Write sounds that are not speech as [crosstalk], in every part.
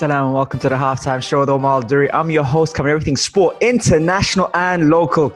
Salam and welcome to the halftime show with Omar Duri. I'm your host, covering everything sport, international and local.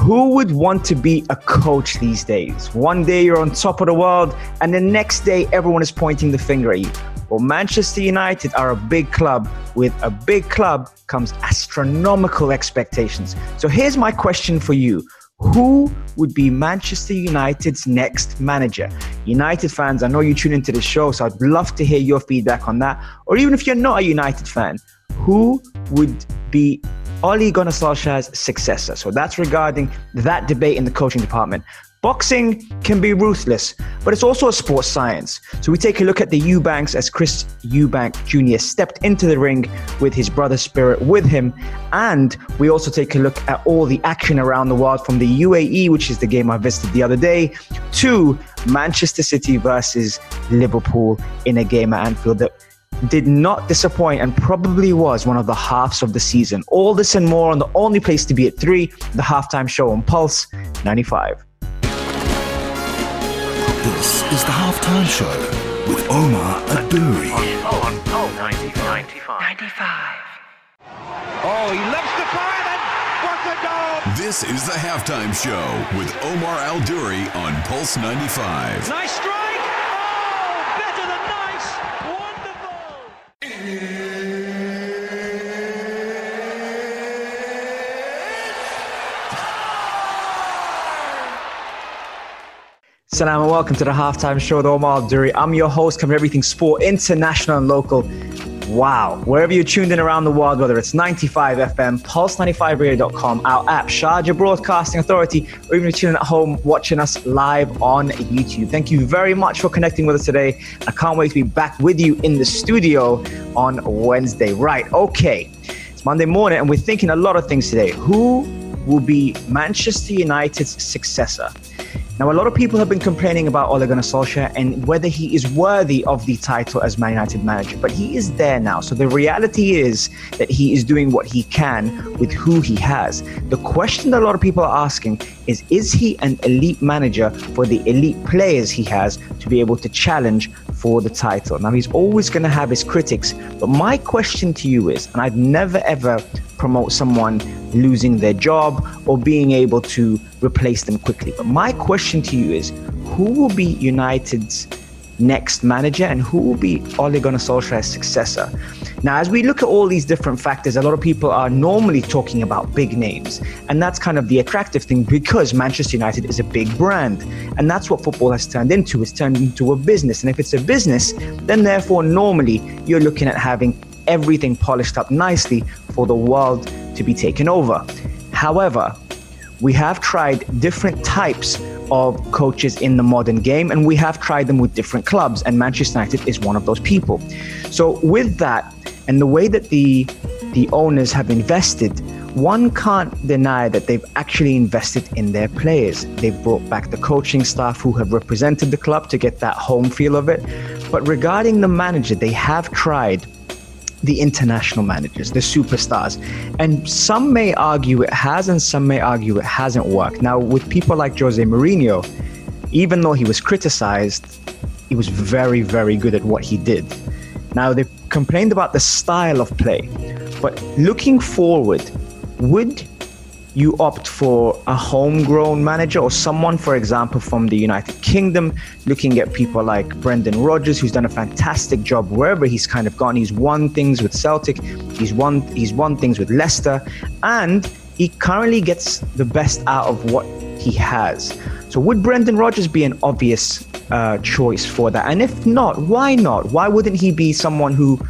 Who would want to be a coach these days? One day you're on top of the world, and the next day everyone is pointing the finger at you. Well, Manchester United are a big club. With a big club comes astronomical expectations. So here's my question for you who would be Manchester United's next manager? United fans, I know you tune into the show, so I'd love to hear your feedback on that. Or even if you're not a United fan, who would be Ole Gunnar Solskjaer's successor? So that's regarding that debate in the coaching department. Boxing can be ruthless, but it's also a sports science. So we take a look at the Eubanks as Chris Eubank Jr. stepped into the ring with his brother Spirit with him. And we also take a look at all the action around the world from the UAE, which is the game I visited the other day, to Manchester City versus Liverpool in a game at Anfield that did not disappoint and probably was one of the halves of the season. All this and more on the only place to be at three, the halftime show on Pulse 95. The halftime show with Omar Aduri. On Pulse 95. 95. Oh, he lifts the fire and what a goal! This is the halftime show with Omar Al Duri on Pulse 95. Nice strike! Oh, better than nice! Wonderful! Salam and welcome to the halftime show with Omar Duri. I'm your host, covering everything sport, international and local. Wow. Wherever you're tuned in around the world, whether it's 95 FM, pulse95radio.com, our app, Sharjah Broadcasting Authority, or even if you're tuning at home watching us live on YouTube. Thank you very much for connecting with us today. I can't wait to be back with you in the studio on Wednesday. Right. Okay. It's Monday morning, and we're thinking a lot of things today. Who will be Manchester United's successor? Now, a lot of people have been complaining about Ole Gunnar Solskjaer and whether he is worthy of the title as Man United manager, but he is there now. So the reality is that he is doing what he can with who he has. The question that a lot of people are asking is Is he an elite manager for the elite players he has to be able to challenge for the title? Now, he's always going to have his critics, but my question to you is, and I'd never ever promote someone losing their job or being able to replace them quickly. But my question to you is who will be United's next manager and who will be Ole Gunnar Solskjaer's successor? Now, as we look at all these different factors, a lot of people are normally talking about big names. And that's kind of the attractive thing because Manchester United is a big brand. And that's what football has turned into. It's turned into a business. And if it's a business, then therefore, normally you're looking at having everything polished up nicely for the world to be taken over. However, we have tried different types of coaches in the modern game and we have tried them with different clubs and Manchester United is one of those people. So with that and the way that the the owners have invested, one can't deny that they've actually invested in their players. They've brought back the coaching staff who have represented the club to get that home feel of it. But regarding the manager, they have tried the international managers, the superstars. And some may argue it has, and some may argue it hasn't worked. Now, with people like Jose Mourinho, even though he was criticized, he was very, very good at what he did. Now, they complained about the style of play, but looking forward, would you opt for a homegrown manager or someone, for example, from the United Kingdom, looking at people like Brendan Rodgers, who's done a fantastic job wherever he's kind of gone. He's won things with Celtic, he's won he's won things with Leicester, and he currently gets the best out of what he has. So would Brendan Rodgers be an obvious uh, choice for that? And if not, why not? Why wouldn't he be someone who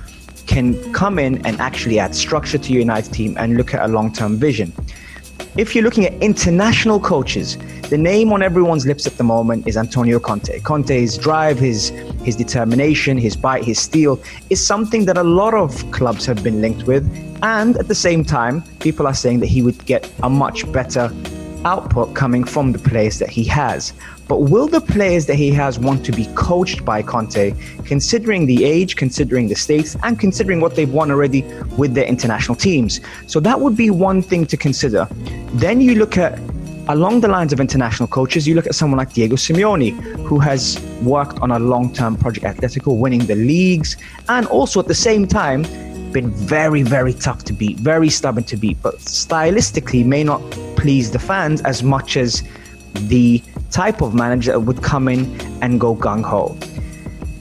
can come in and actually add structure to your United team and look at a long-term vision? If you're looking at international coaches, the name on everyone's lips at the moment is Antonio Conte. Conte's drive, his his determination, his bite, his steel is something that a lot of clubs have been linked with. And at the same time, people are saying that he would get a much better output coming from the players that he has. But will the players that he has want to be coached by Conte, considering the age, considering the stakes, and considering what they've won already with their international teams? So that would be one thing to consider. Then you look at along the lines of international coaches, you look at someone like Diego Simeone, who has worked on a long term project at Atletico, winning the leagues, and also at the same time, been very, very tough to beat, very stubborn to beat, but stylistically may not please the fans as much as the type of manager that would come in and go gung ho.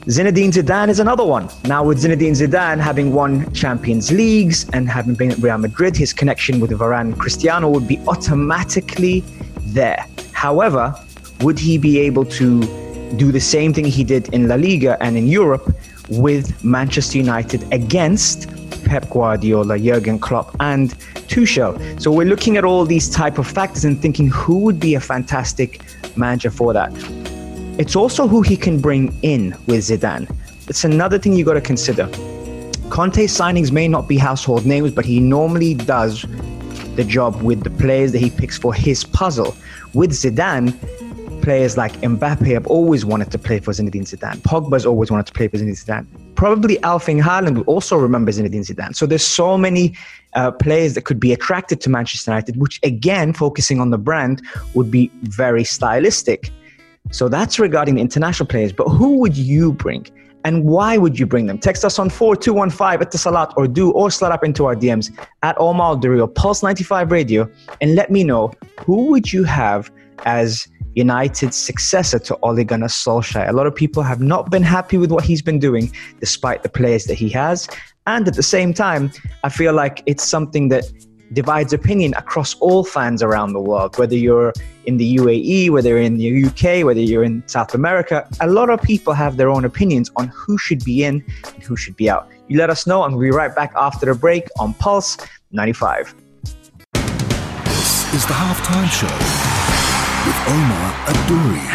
Zinedine Zidane is another one. Now, with Zinedine Zidane having won Champions Leagues and having been at Real Madrid, his connection with Varane Cristiano would be automatically there. However, would he be able to do the same thing he did in La Liga and in Europe with Manchester United against Pep Guardiola, Jurgen Klopp, and Tuchel? So we're looking at all these type of factors and thinking who would be a fantastic manager for that. It's also who he can bring in with Zidane. It's another thing you got to consider. Conte's signings may not be household names, but he normally does the job with the players that he picks for his puzzle. With Zidane, players like Mbappe have always wanted to play for Zinedine Zidane. Pogba's always wanted to play for Zinedine Zidane. Probably Erling Haaland will also remember Zinedine Zidane. So there's so many uh, players that could be attracted to Manchester United, which again, focusing on the brand, would be very stylistic. So that's regarding the international players. But who would you bring? And why would you bring them? Text us on 4215 at the Salat or do or slide up into our DMs at Omar Durio, Pulse 95 Radio, and let me know who would you have as United's successor to Ole Gunnar Solskjaer. A lot of people have not been happy with what he's been doing, despite the players that he has. And at the same time, I feel like it's something that divides opinion across all fans around the world, whether you're in the UAE, whether you're in the UK, whether you're in South America. A lot of people have their own opinions on who should be in and who should be out. You let us know, and we'll be right back after the break on Pulse 95. This is the halftime show with Omar Adouri.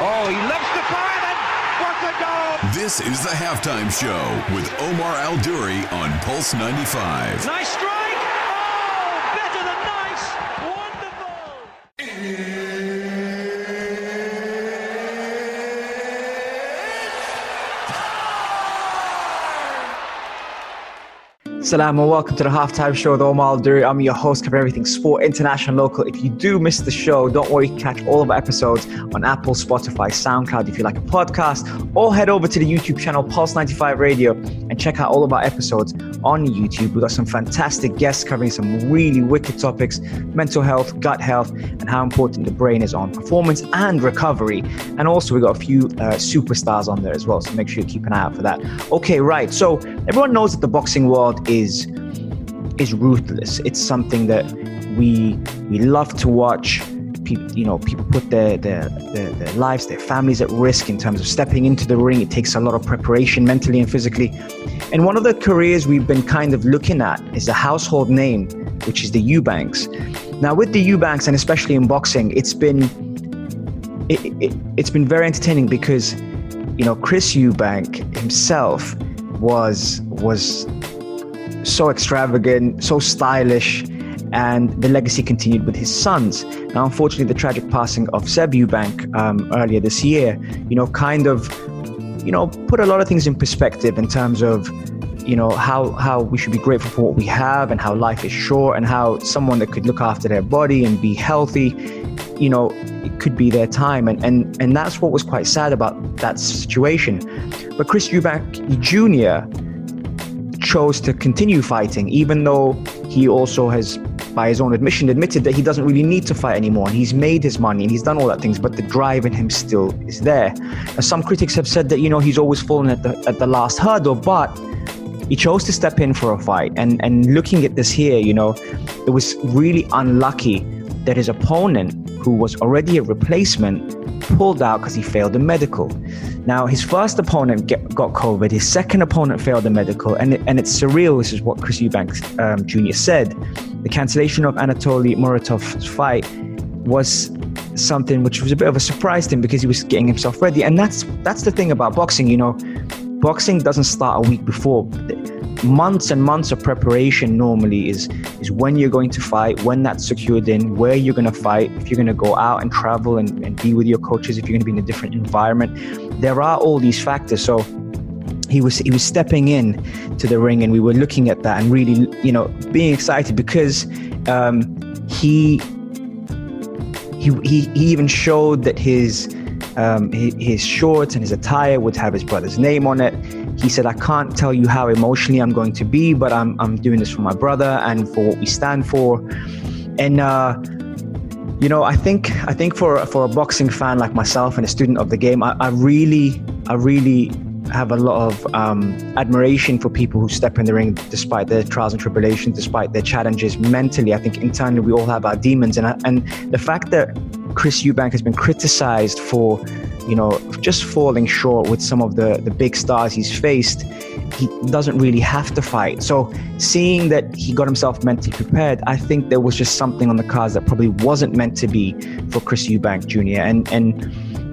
Oh, he the fire then. What a goal! This is the halftime show with Omar Al Duri on Pulse 95. Nice strike! Oh, better than nice! Wonderful! Salam and welcome to the halftime show with Omar Duri. I'm your host, cover everything sport, international, local. If you do miss the show, don't worry, catch all of our episodes on Apple, Spotify, SoundCloud if you like a podcast, or head over to the YouTube channel Pulse 95 Radio and check out all of our episodes on YouTube. We've got some fantastic guests covering some really wicked topics mental health, gut health, and how important the brain is on performance and recovery. And also, we've got a few uh, superstars on there as well, so make sure you keep an eye out for that. Okay, right. So, everyone knows that the boxing world is is ruthless. It's something that we we love to watch. People, you know, people put their, their their their lives, their families at risk in terms of stepping into the ring. It takes a lot of preparation, mentally and physically. And one of the careers we've been kind of looking at is the household name, which is the Eubanks. Now, with the Eubanks, and especially in boxing, it's been it, it, it's been very entertaining because you know Chris Eubank himself was was so extravagant, so stylish, and the legacy continued with his sons. Now, unfortunately, the tragic passing of Seb Eubank um, earlier this year, you know, kind of, you know, put a lot of things in perspective in terms of, you know, how how we should be grateful for what we have and how life is short and how someone that could look after their body and be healthy, you know, it could be their time. And and and that's what was quite sad about that situation. But Chris Eubank Jr chose to continue fighting, even though he also has, by his own admission, admitted that he doesn't really need to fight anymore. And he's made his money and he's done all that things, but the drive in him still is there. Now, some critics have said that, you know, he's always fallen at the, at the last hurdle, but he chose to step in for a fight. And, and looking at this here, you know, it was really unlucky that his opponent, who was already a replacement, pulled out because he failed the medical. Now, his first opponent get, got COVID, his second opponent failed the medical, and, and it's surreal. This is what Chris Eubanks um, Jr. said. The cancellation of Anatoly Muratov's fight was something which was a bit of a surprise to him because he was getting himself ready. And that's that's the thing about boxing, you know, boxing doesn't start a week before. Months and months of preparation normally is is when you're going to fight, when that's secured in, where you're going to fight, if you're going to go out and travel and, and be with your coaches, if you're going to be in a different environment. There are all these factors. So he was he was stepping in to the ring and we were looking at that and really you know being excited because um, he he, he, he even showed that his, um, his, shorts and his attire would have his brother's name on it. He said, "I can't tell you how emotionally I'm going to be, but I'm I'm doing this for my brother and for what we stand for." And uh, you know, I think I think for for a boxing fan like myself and a student of the game, I, I really I really have a lot of um, admiration for people who step in the ring despite their trials and tribulations, despite their challenges mentally. I think internally we all have our demons, and and the fact that Chris Eubank has been criticized for, you know, just falling short with some of the the big stars he's faced. He doesn't really have to fight. So seeing that he got himself mentally prepared, I think there was just something on the cards that probably wasn't meant to be for Chris Eubank Jr. And and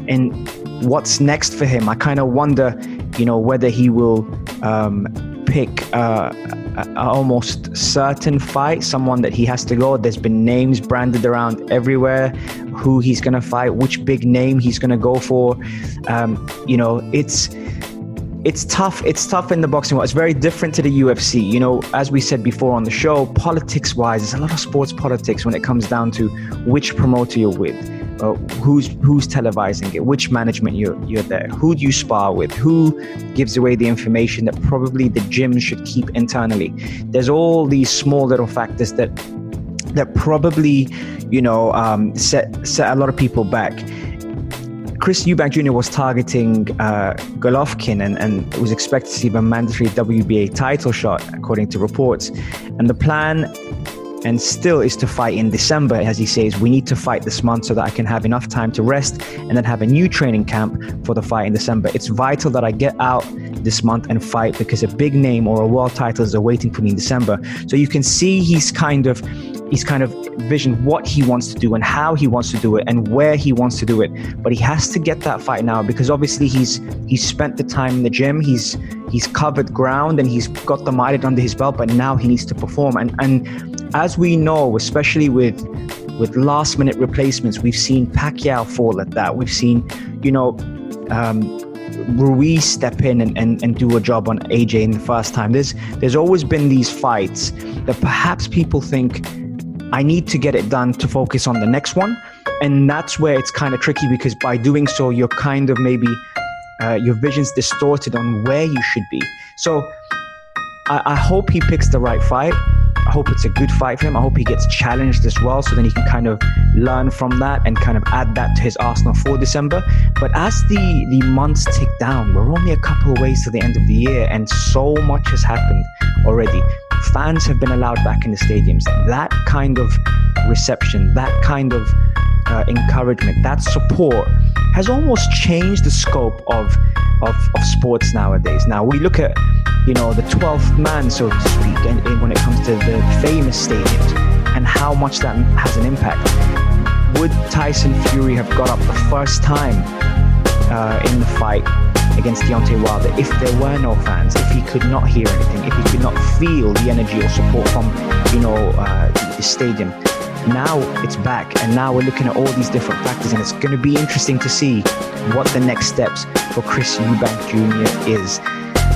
and what's next for him? I kind of wonder you know, whether he will um, pick uh, a, almost certain fight, someone that he has to go. There's been names branded around everywhere, who he's going to fight, which big name he's going to go for. Um, you know, it's it's tough. It's tough in the boxing world. It's very different to the UFC. You know, as we said before on the show, politics wise, there's a lot of sports politics when it comes down to which promoter you're with uh, who's who's televising it, which management you're you're there, who do you spar with, who gives away the information that probably the gym should keep internally. There's all these small little factors that that probably you know um, set set a lot of people back. Chris Eubank Jr. was targeting uh, Golovkin and, and was expected to receive a mandatory WBA title shot, according to reports. And the plan and still is to fight in December, as he says, we need to fight this month so that I can have enough time to rest and then have a new training camp for the fight in December. It's vital that I get out this month and fight because a big name or a world title is awaiting for me in December. So you can see he's kind of he's kind of vision what he wants to do and how he wants to do it and where he wants to do it. But he has to get that fight now because obviously he's he's spent the time in the gym, he's he's covered ground and he's got the mileage under his belt, but now he needs to perform. And and as we know, especially with with last minute replacements, we've seen Pacquiao fall at that. We've seen, you know, um, Ruiz step in and, and, and do a job on AJ in the first time. There's there's always been these fights that perhaps people think I need to get it done to focus on the next one. And that's where it's kind of tricky because by doing so, you're kind of maybe uh, your vision's distorted on where you should be. So I, I hope he picks the right fight. I hope it's a good fight for him. I hope he gets challenged as well, so then he can kind of learn from that and kind of add that to his arsenal for December. But as the the months tick down, we're only a couple of ways to the end of the year, and so much has happened already. Fans have been allowed back in the stadiums. That kind of reception, that kind of uh, encouragement, that support has almost changed the scope of, of, of sports nowadays. Now we look at, you know, the 12th man, so to speak, and, and when it comes to the famous stadiums and how much that has an impact. Would Tyson Fury have got up the first time uh, in the fight against Deontay Wilder if there were no fans, if he could not hear anything, if he could not feel the energy or support from, you know, uh, the stadium? now it's back and now we're looking at all these different factors and it's going to be interesting to see what the next steps for Chris Eubank Jr. is.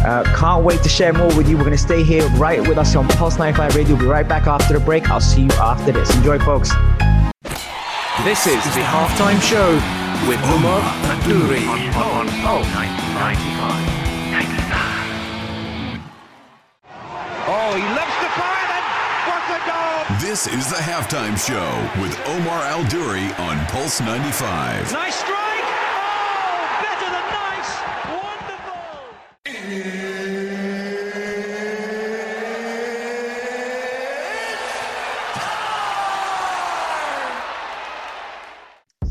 Uh, can't wait to share more with you. We're going to stay here right with us on Pulse 95 Radio. We'll be right back after the break. I'll see you after this. Enjoy, folks. This is the halftime show with Umar Adouri on, on, on Pulse 95. Oh, he loves the fire. This is the halftime show with Omar Al on Pulse 95. Nice strike! Oh, better than nice! Wonderful!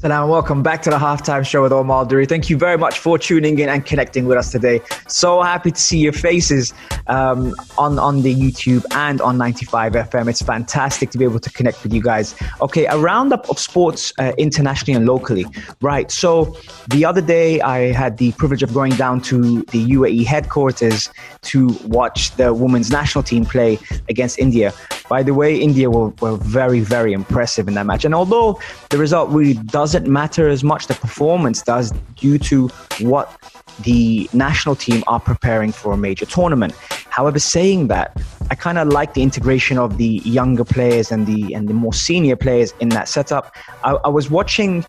Salam, welcome back to the halftime show with Omar Duri. Thank you very much for tuning in and connecting with us today. So happy to see your faces um, on, on the YouTube and on 95 FM. It's fantastic to be able to connect with you guys. Okay, a roundup of sports uh, internationally and locally. Right, so the other day I had the privilege of going down to the UAE headquarters to watch the women's national team play against India. By the way, India were, were very, very impressive in that match. And although the result really does doesn't matter as much, the performance does, due to what the national team are preparing for a major tournament. However, saying that, I kind of like the integration of the younger players and the and the more senior players in that setup. I, I was watching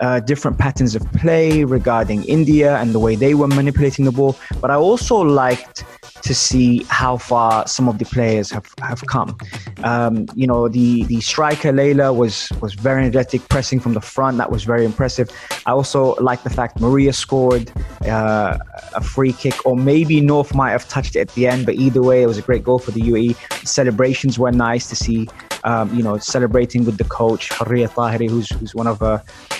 uh, different patterns of play regarding India and the way they were manipulating the ball, but I also liked to see how far some of the players have, have come. Um, you know, the, the striker Layla was, was very energetic, pressing from the front. That was very impressive. I also like the fact Maria scored uh, a free kick, or maybe North might have touched it at the end, but either way, it was a great goal for the UAE. Celebrations were nice to see, um, you know, celebrating with the coach, Houriya Taheri, who's, who's one of uh,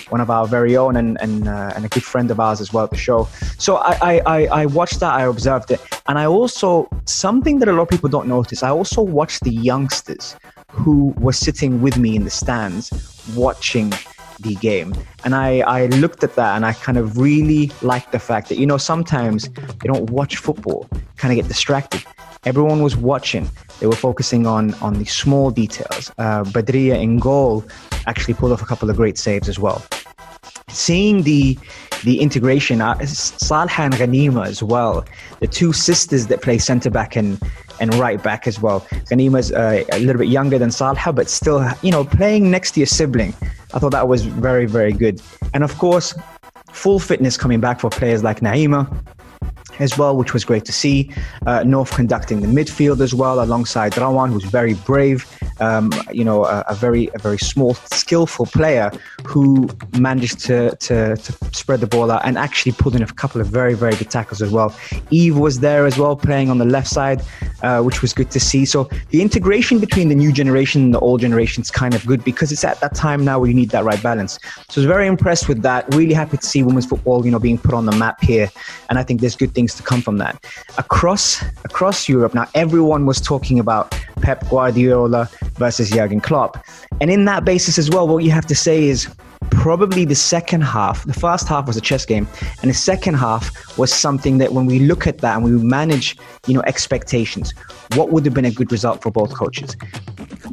one of our very own and and, uh, and a good friend of ours as well at the show. So I, I, I watched that, I observed it, and I also something that a lot of people don't notice. I also watched the youngsters who were sitting with me in the stands watching the game. And I, I looked at that and I kind of really liked the fact that, you know, sometimes you don't watch football, kind of get distracted. Everyone was watching. They were focusing on on the small details. Uh, Badria in goal actually pulled off a couple of great saves as well. Seeing the the integration, uh, Salha and Ghanima as well, the two sisters that play centre back and and right back as well. Ghanima's uh, a little bit younger than Salha, but still, you know, playing next to your sibling. I thought that was very, very good. And of course, full fitness coming back for players like Naima, as well, which was great to see. Uh, North conducting the midfield as well, alongside Rawan, who's very brave. Um, you know, a, a, very a very small, skillful player who managed to, to, to spread the ball out and actually pulled in a couple of very very good tackles as well. Eve was there as well, playing on the left side, uh, which was good to see. So the integration between the new generation and the old generation is kind of good because it's at that time now where you need that right balance. So I was very impressed with that. Really happy to see women's football, you know, being put on the map here, and I think there's good things to come from that. Across across Europe now, everyone was talking about Pep Guardiola versus Jurgen Klopp, and in that basis as well, what you have to say is probably the second half. The first half was a chess game, and the second half was something that when we look at that and we manage, you know, expectations, what would have been a good result for both coaches?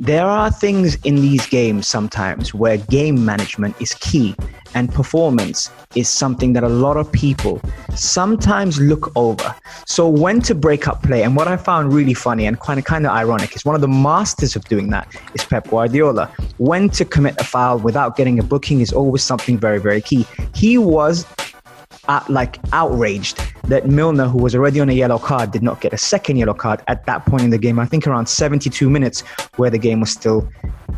There are things in these games sometimes where game management is key and performance is something that a lot of people sometimes look over. So when to break up play, and what I found really funny and kind of kind of ironic is one of the masters of doing that is Pep Guardiola. When to commit a foul without getting a booking is always something very very key. He was uh, like outraged that Milner, who was already on a yellow card, did not get a second yellow card at that point in the game. I think around 72 minutes, where the game was still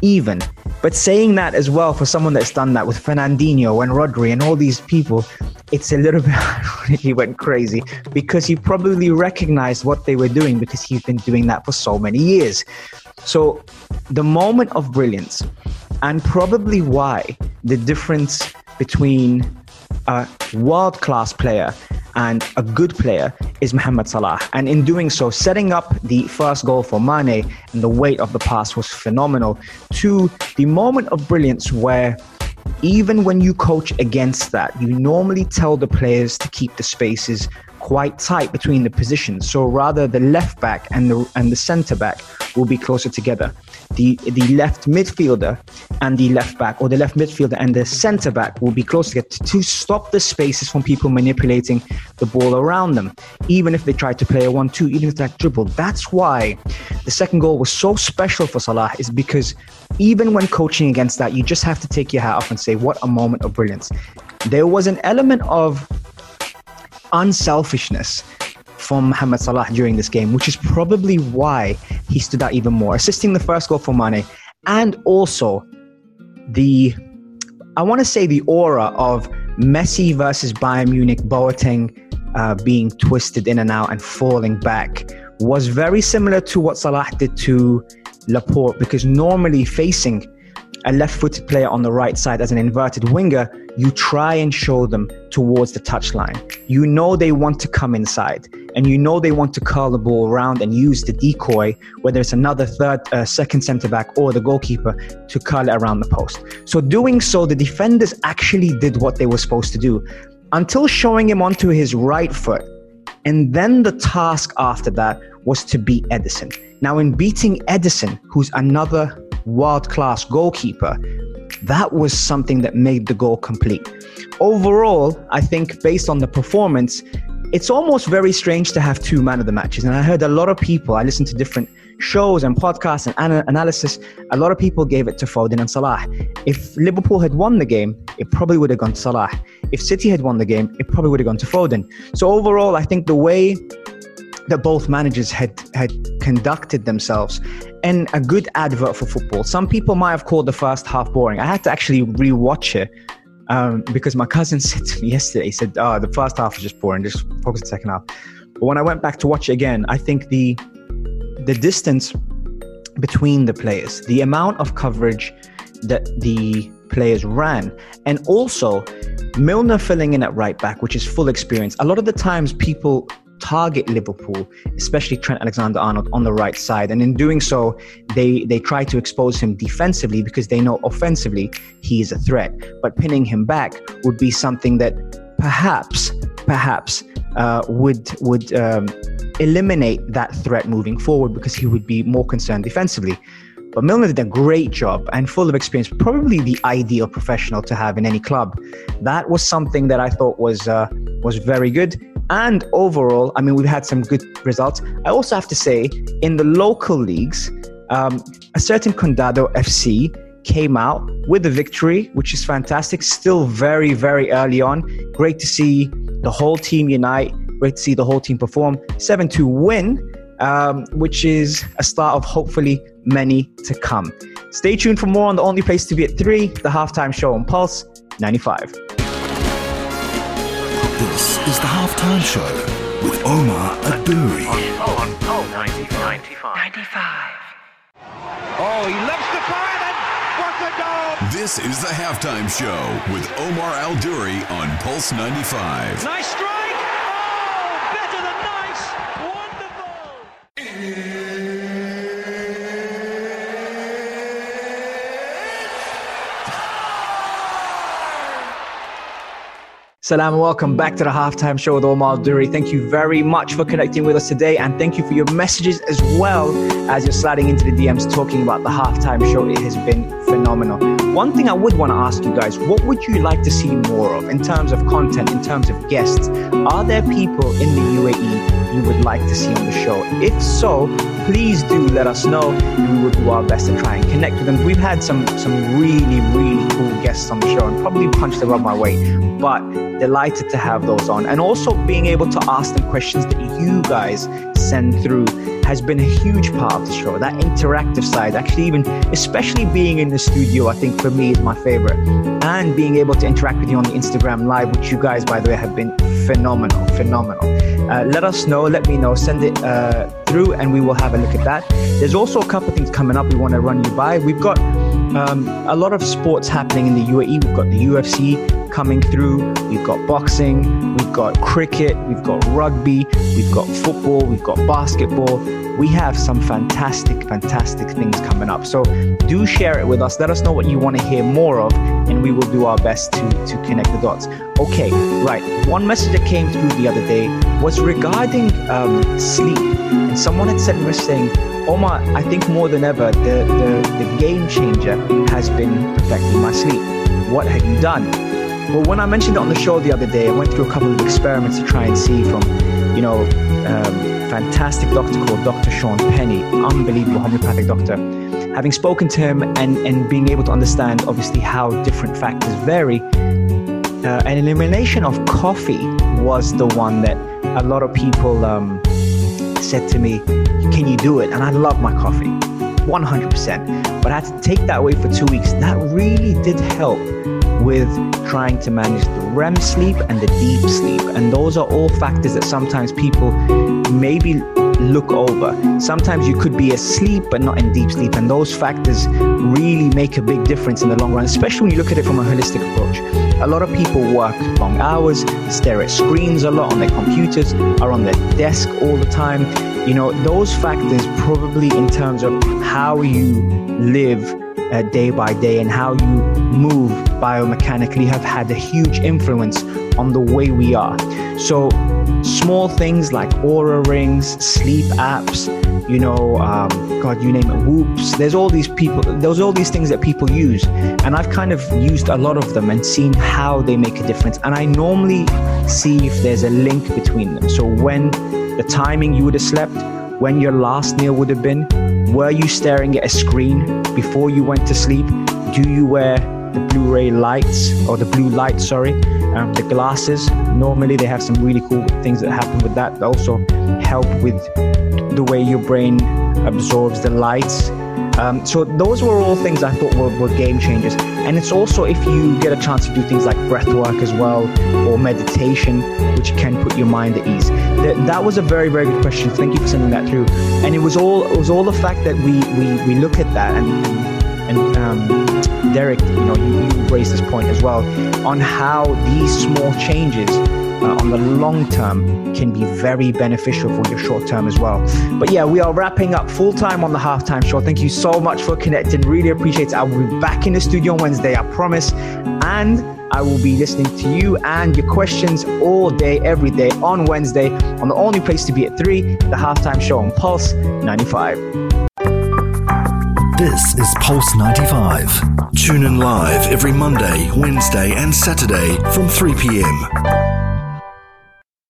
even. But saying that as well for someone that's done that with Fernandinho and Rodri and all these people, it's a little [laughs] bit he went crazy because he probably recognized what they were doing because he's been doing that for so many years. So the moment of brilliance and probably why the difference between a world class player and a good player is Mohamed Salah. And in doing so, setting up the first goal for Mane and the weight of the pass was phenomenal. To the moment of brilliance where even when you coach against that, you normally tell the players to keep the spaces quite tight between the positions. So rather the left back and the and the centre back will be closer together the the left midfielder and the left back, or the left midfielder and the centre back, will be close together to stop the spaces from people manipulating the ball around them. Even if they try to play a one-two, even if that dribble. That's why the second goal was so special for Salah, is because even when coaching against that, you just have to take your hat off and say, "What a moment of brilliance." There was an element of unselfishness from Mohamed Salah during this game, which is probably why he stood out even more, assisting the first goal for Mane, and also the, I want to say the aura of Messi versus Bayern Munich, Boateng uh, being twisted in and out and falling back was very similar to what Salah did to Laporte, because normally facing a left footed player on the right side as an inverted winger, you try and show them towards the touchline. You know they want to come inside and you know they want to curl the ball around and use the decoy, whether it's another third, uh, second centre back or the goalkeeper, to curl it around the post. So, doing so, the defenders actually did what they were supposed to do until showing him onto his right foot. And then the task after that was to beat Ederson. Now, in beating Ederson, who's another world class goalkeeper, that was something that made the goal complete. Overall, I think based on the performance, it's almost very strange to have two man of the matches. And I heard a lot of people, I listened to different shows and podcasts and ana- analysis, a lot of people gave it to Foden and Salah. If Liverpool had won the game, it probably would have gone to Salah. If City had won the game, it probably would have gone to Foden. So overall, I think the way that both managers had had conducted themselves and a good advert for football. Some people might have called the first half boring. I had to actually rewatch it um, because my cousin [laughs] said to me yesterday, he said, oh, the first half was just boring, just focus on the second half. But when I went back to watch it again, I think the the distance between the players, the amount of coverage that the players ran, and also Milner filling in at right back, which is full experience. A lot of the times people target Liverpool, especially Trent Alexander Arnold on the right side. And in doing so, they, they try to expose him defensively because they know offensively he is a threat. But pinning him back would be something that perhaps, perhaps uh, would, would um, eliminate that threat moving forward because he would be more concerned defensively. But Milner did a great job and full of experience, probably the ideal professional to have in any club. That was something that I thought was uh, was very good. And overall, I mean, we've had some good results. I also have to say, in the local leagues, um, a certain Condado FC came out with a victory, which is fantastic. Still very, very early on. Great to see the whole team unite. Great to see the whole team perform. 7 2 win, um, which is a start of hopefully many to come. Stay tuned for more on the only place to be at 3, the halftime show on Pulse 95. This is the halftime show with Omar Adouri. On, oh, 90, 95. 95. Oh, he lifts the fire and what a goal! This is the halftime show with Omar Al Duri on Pulse 95. Nice strike! Oh, better than nice! Wonderful! Salam and welcome back to the halftime show with Omar Duri. Thank you very much for connecting with us today, and thank you for your messages as well as you're sliding into the DMs talking about the halftime show. It has been phenomenal. One thing I would want to ask you guys what would you like to see more of in terms of content, in terms of guests? Are there people in the UAE you would like to see on the show? If so, please do let us know, and we will do our best to try and connect with them. We've had some some really really cool guests on the show, and probably punched above my weight, but delighted to have those on, and also being able to ask them questions that you guys send through has been a huge part of the show. That interactive side, actually, even especially being in the studio, I think for me is my favorite, and being able to interact with you on the Instagram live, which you guys, by the way, have been phenomenal, phenomenal. Uh, let us know, let me know, send it uh, through, and we will have a look at that. There's also a couple of things coming up we want to run you by. We've got um, a lot of sports happening in the UAE. We've got the UFC coming through. We've got boxing. We've got cricket. We've got rugby. We've got football. We've got basketball. We have some fantastic, fantastic things coming up. So do share it with us. Let us know what you want to hear more of, and we will do our best to, to connect the dots. Okay, right. One message that came through the other day was regarding um, sleep. And someone had said, was saying, Omar, I think more than ever, the, the, the game changer has been perfecting my sleep. What have you done? Well, when I mentioned it on the show the other day, I went through a couple of experiments to try and see from, you know, um, fantastic doctor called Dr. Sean Penny, unbelievable homeopathic doctor. Having spoken to him and, and being able to understand, obviously, how different factors vary, uh, an elimination of coffee was the one that a lot of people um, said to me, Can you do it? And I love my coffee, 100%. But I had to take that away for two weeks. That really did help with trying to manage the REM sleep and the deep sleep. And those are all factors that sometimes people maybe look over. Sometimes you could be asleep but not in deep sleep, and those factors really make a big difference in the long run, especially when you look at it from a holistic approach. A lot of people work long hours, stare at screens a lot on their computers, are on their desk all the time. You know, those factors probably in terms of how you live uh, day by day and how you move biomechanically have had a huge influence on the way we are. So, small things like Oura rings, sleep apps, you know, um, God, you name it, whoops. There's all these people, there's all these things that people use. And I've kind of used a lot of them and seen how they make a difference. And I normally see if there's a link between them. So, when the timing you would have slept, when your last meal would have been, were you staring at a screen before you went to sleep? Do you wear the Blu-ray lights or the blue light, sorry, um, the glasses. Normally, they have some really cool things that happen with that. That also help with the way your brain absorbs the lights. Um, so those were all things I thought were, were, game changers. And it's also if you get a chance to do things like breath work as well or meditation, which can put your mind at ease. That, that was a very, very good question. Thank you for sending that through. And it was all it was all the fact that we we, we look at that and and um, Derek, you know, you, you raised this point as well on how these small changes uh, on the long term can be very beneficial for your short term as well. But yeah, we are wrapping up full time on the halftime show. Thank you so much for connecting. Really appreciate it. I will be back in the studio on Wednesday, I promise. And I will be listening to you and your questions all day, every day on Wednesday on the only place to be at 3, the halftime show on Pulse 95. This is Pulse 95. Tune in live every Monday, Wednesday, and Saturday from 3 p.m.